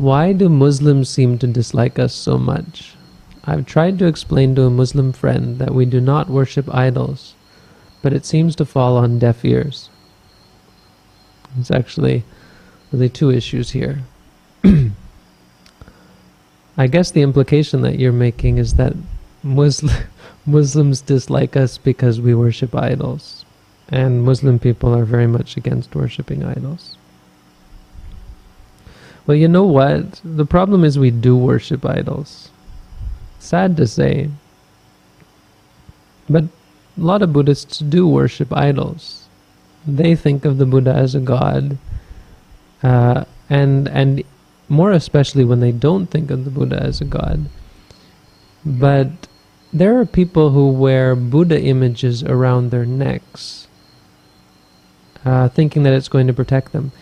Why do Muslims seem to dislike us so much? I've tried to explain to a Muslim friend that we do not worship idols, but it seems to fall on deaf ears. It's actually really two issues here. I guess the implication that you're making is that Muslim, Muslims dislike us because we worship idols, and Muslim people are very much against worshipping idols. Well, you know what? The problem is we do worship idols. Sad to say. But a lot of Buddhists do worship idols. They think of the Buddha as a god, uh, and and more especially when they don't think of the Buddha as a god. But there are people who wear Buddha images around their necks, uh, thinking that it's going to protect them.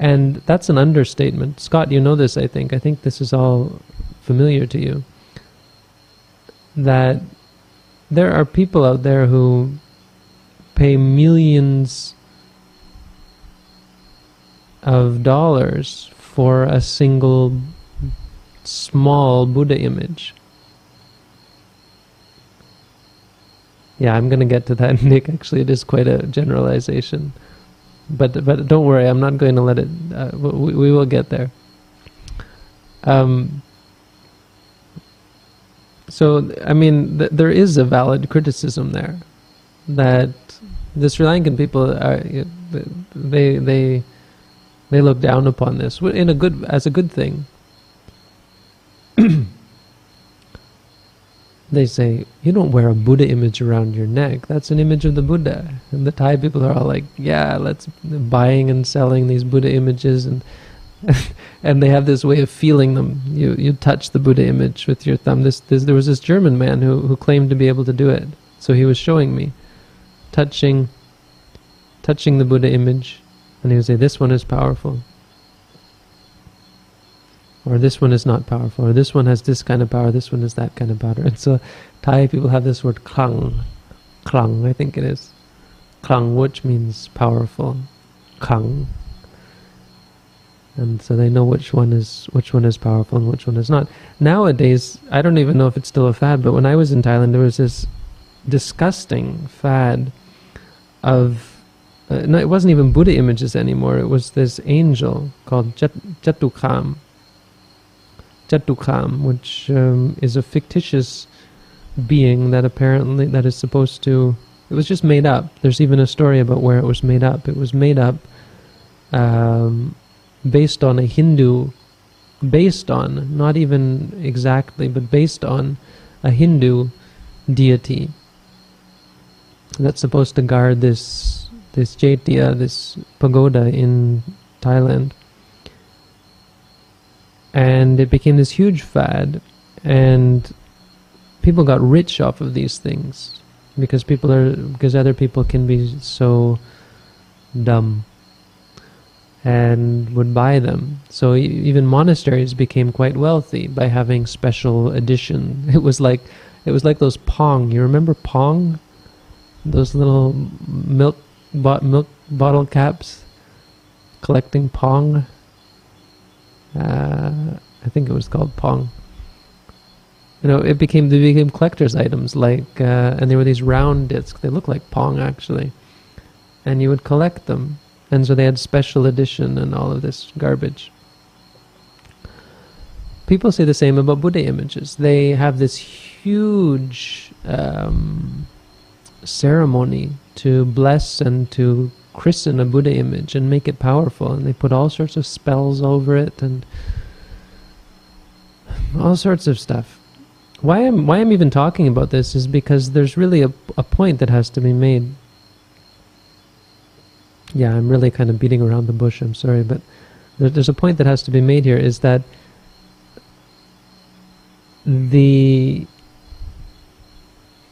And that's an understatement. Scott, you know this, I think. I think this is all familiar to you. That there are people out there who pay millions of dollars for a single small Buddha image. Yeah, I'm going to get to that, Nick. Actually, it is quite a generalization but but don't worry, I'm not going to let it. Uh, we, we will get there. Um, so I mean, th- there is a valid criticism there that the Sri Lankan people are they they they look down upon this in a good as a good thing. they say, you don't wear a Buddha image around your neck. That's an image of the Buddha. And the Thai people are all like, yeah, let's buying and selling these Buddha images and and they have this way of feeling them. You you touch the Buddha image with your thumb. This, this there was this German man who who claimed to be able to do it. So he was showing me touching touching the Buddha image and he would say, This one is powerful or this one is not powerful, or this one has this kind of power, this one is that kind of power. And so Thai people have this word klang, klang, I think it is. Klang, which means powerful, kang. And so they know which one is which one is powerful and which one is not. Nowadays, I don't even know if it's still a fad, but when I was in Thailand, there was this disgusting fad of uh, no, it wasn't even Buddha images anymore. It was this angel called Jat, Jatukham Jatukham, which um, is a fictitious being that apparently that is supposed to. It was just made up. There's even a story about where it was made up. It was made up um, based on a Hindu, based on not even exactly, but based on a Hindu deity that's supposed to guard this this Chaitya, this pagoda in Thailand and it became this huge fad and people got rich off of these things because people are because other people can be so dumb and would buy them. So even monasteries became quite wealthy by having special edition. It was like it was like those pong. You remember pong? Those little milk bo- milk bottle caps collecting pong uh, I think it was called Pong. You know, it became they became collector's items like, uh, and there were these round discs. They look like Pong actually, and you would collect them. And so they had special edition and all of this garbage. People say the same about Buddha images. They have this huge um, ceremony to bless and to christen a Buddha image and make it powerful, and they put all sorts of spells over it and all sorts of stuff. Why I'm why I'm even talking about this is because there's really a a point that has to be made. Yeah, I'm really kind of beating around the bush. I'm sorry, but there, there's a point that has to be made here. Is that the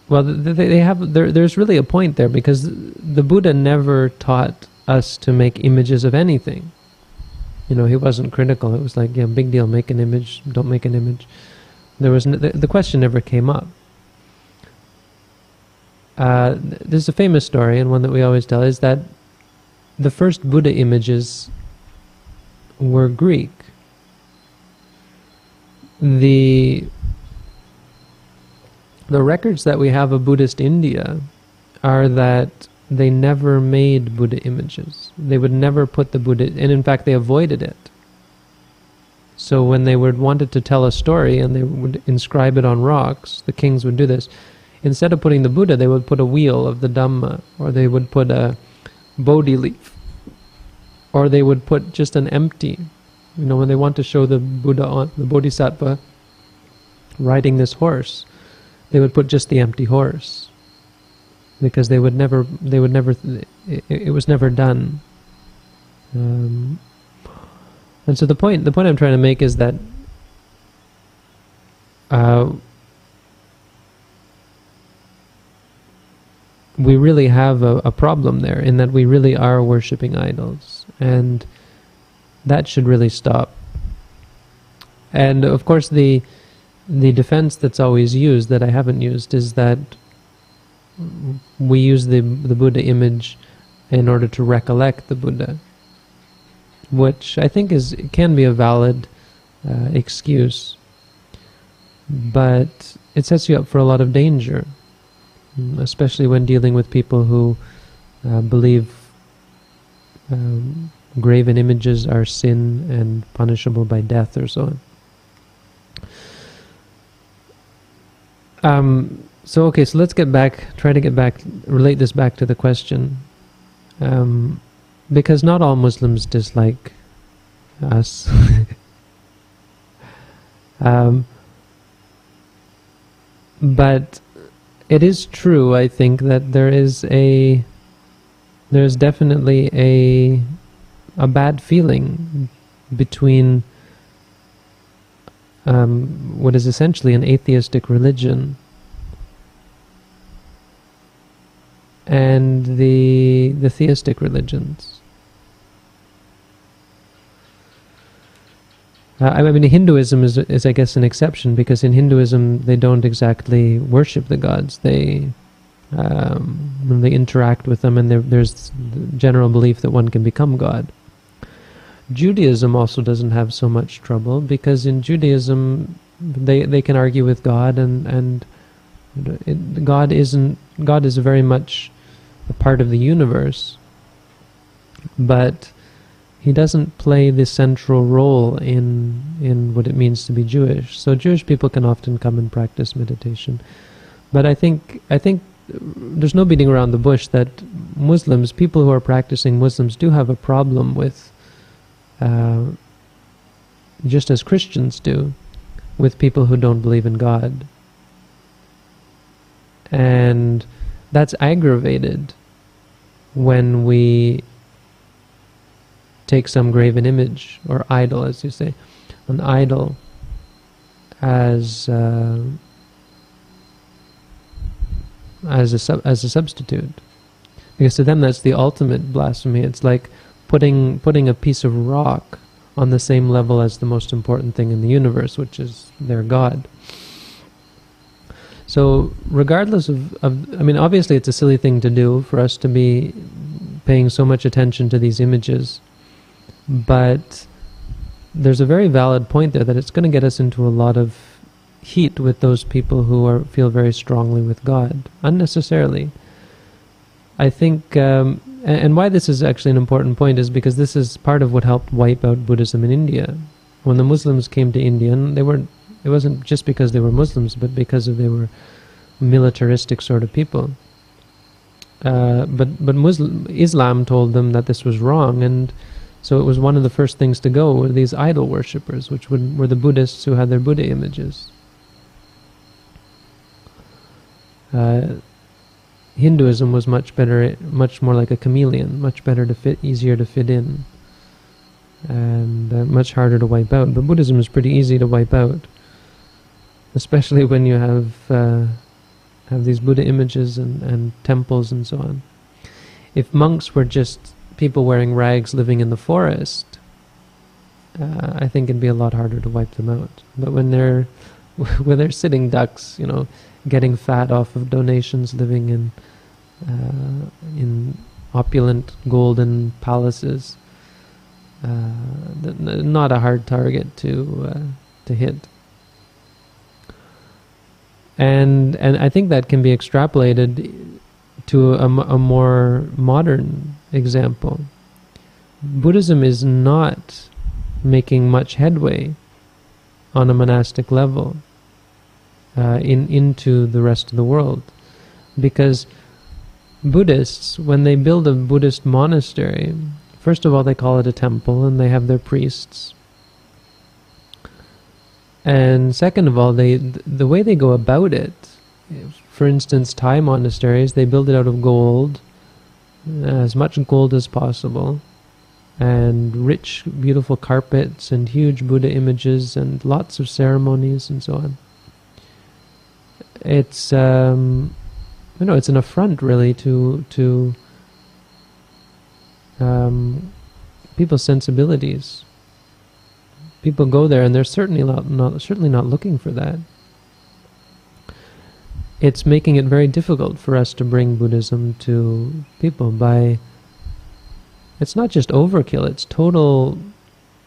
well, they have there. There's really a point there because the Buddha never taught us to make images of anything. You know, he wasn't critical. It was like, yeah, big deal. Make an image. Don't make an image. There was the, the question never came up. Uh, there's a famous story, and one that we always tell is that the first Buddha images were Greek. the the records that we have of Buddhist India are that they never made Buddha images. They would never put the Buddha, and in fact, they avoided it. So when they would wanted to tell a story and they would inscribe it on rocks, the kings would do this. Instead of putting the Buddha, they would put a wheel of the Dhamma, or they would put a Bodhi leaf, or they would put just an empty. You know, when they want to show the Buddha on the Bodhisattva riding this horse, they would put just the empty horse. Because they would never they would never it, it was never done. Um, and so the point the point I'm trying to make is that uh, we really have a, a problem there in that we really are worshipping idols. And that should really stop. And of course the the defense that's always used that I haven't used is that we use the the Buddha image in order to recollect the Buddha, which I think is can be a valid uh, excuse, but it sets you up for a lot of danger, especially when dealing with people who uh, believe um, graven images are sin and punishable by death or so on. Um, so okay, so let's get back. Try to get back. Relate this back to the question, um, because not all Muslims dislike us. um, but it is true, I think, that there is a there's definitely a a bad feeling between um, what is essentially an atheistic religion and the the theistic religions. Uh, I mean, Hinduism is, is, I guess, an exception because in Hinduism they don't exactly worship the gods. They um, they interact with them, and there's the general belief that one can become God. Judaism also doesn't have so much trouble because in Judaism they they can argue with God and and it, God isn't God is very much a part of the universe, but he doesn't play the central role in in what it means to be Jewish. So Jewish people can often come and practice meditation, but I think I think there's no beating around the bush that Muslims, people who are practicing Muslims, do have a problem with uh, just as Christians do, with people who don't believe in God. And that's aggravated when we take some graven image or idol, as you say, an idol as uh, as a sub- as a substitute, because to them that's the ultimate blasphemy. It's like putting putting a piece of rock on the same level as the most important thing in the universe, which is their God. So, regardless of, of, I mean, obviously it's a silly thing to do for us to be paying so much attention to these images, but there's a very valid point there that it's going to get us into a lot of heat with those people who are feel very strongly with God unnecessarily. I think um, and why this is actually an important point is because this is part of what helped wipe out Buddhism in India. When the Muslims came to India, they weren't. It wasn't just because they were Muslims, but because of they were militaristic sort of people. Uh, but but Muslim Islam told them that this was wrong, and so it was one of the first things to go were these idol worshippers, which would, were the Buddhists who had their Buddha images. Uh, Hinduism was much better, much more like a chameleon, much better to fit, easier to fit in, and uh, much harder to wipe out. But Buddhism is pretty easy to wipe out, especially when you have uh, have these Buddha images and, and temples and so on. If monks were just people wearing rags living in the forest, uh, I think it'd be a lot harder to wipe them out. But when they're when they're sitting ducks, you know, getting fat off of donations, living in uh, in opulent golden palaces. Uh, not a hard target to uh, to hit. and and I think that can be extrapolated to a, a more modern example. Buddhism is not making much headway on a monastic level uh, in into the rest of the world, because Buddhists, when they build a Buddhist monastery, first of all they call it a temple and they have their priests. And second of all, they the way they go about it, for instance, Thai monasteries, they build it out of gold, as much gold as possible, and rich, beautiful carpets and huge Buddha images and lots of ceremonies and so on. It's um, you know it's an affront really to to um, people's sensibilities. People go there and they're certainly not, not certainly not looking for that. It's making it very difficult for us to bring Buddhism to people by it's not just overkill, it's total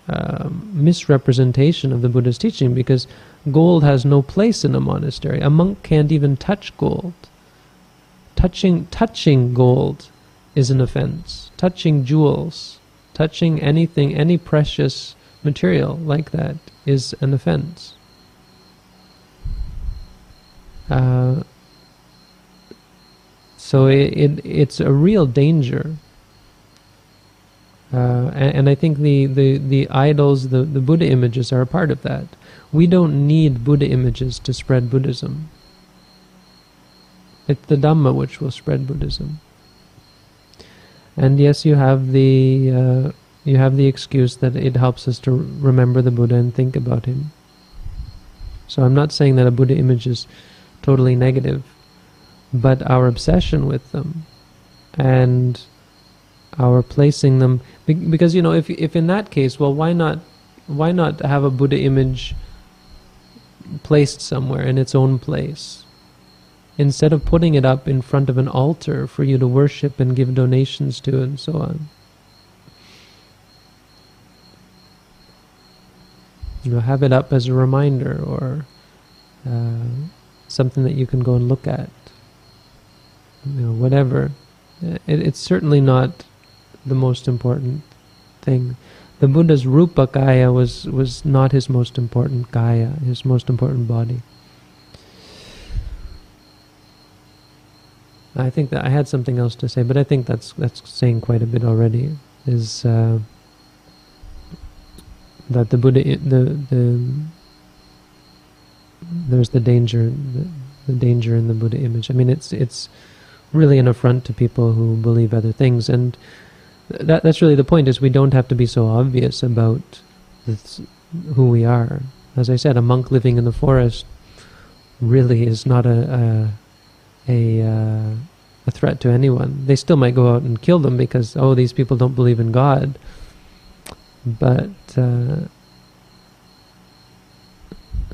um, misrepresentation of the Buddha's teaching because gold has no place in a monastery. A monk can't even touch gold. Touching, touching gold is an offense. Touching jewels, touching anything, any precious material like that is an offense. Uh, so it, it, it's a real danger uh, and, and, I think the, the, the idols, the, the Buddha images are a part of that. We don't need Buddha images to spread Buddhism. It's the Dhamma which will spread Buddhism. And yes, you have the uh, you have the excuse that it helps us to remember the Buddha and think about him. So I'm not saying that a Buddha image is totally negative, but our obsession with them and our placing them because you know if if in that case well why not why not have a buddha image placed somewhere in its own place instead of putting it up in front of an altar for you to worship and give donations to and so on you know have it up as a reminder or uh, something that you can go and look at you know whatever it, it's certainly not the most important thing. The Buddha's Rupa Kaya was, was not his most important Kaya, his most important body. I think that I had something else to say, but I think that's that's saying quite a bit already. Is uh, that the Buddha the the there's the danger the, the danger in the Buddha image. I mean, it's it's really an affront to people who believe other things, and that that's really the point. Is we don't have to be so obvious about this, who we are. As I said, a monk living in the forest really is not a a a, uh, a threat to anyone. They still might go out and kill them because oh, these people don't believe in God. But uh,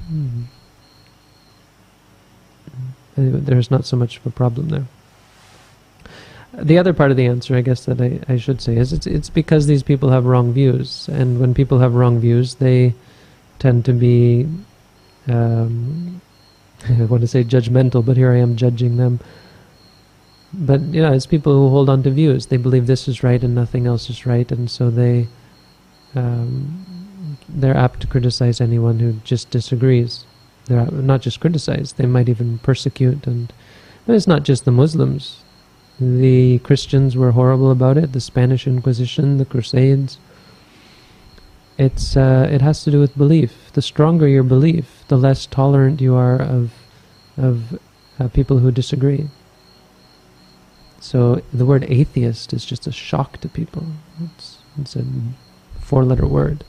hmm. there's not so much of a problem there. The other part of the answer, I guess, that I, I should say is it's it's because these people have wrong views, and when people have wrong views, they tend to be, um, I want to say judgmental, but here I am judging them. But you know, it's people who hold on to views. They believe this is right and nothing else is right, and so they um, they're apt to criticize anyone who just disagrees. They're not just criticize; they might even persecute. And but it's not just the Muslims the Christians were horrible about it, the Spanish Inquisition, the Crusades. It's uh, it has to do with belief. The stronger your belief, the less tolerant you are of of uh, people who disagree. So the word atheist is just a shock to people. It's, it's a four-letter word.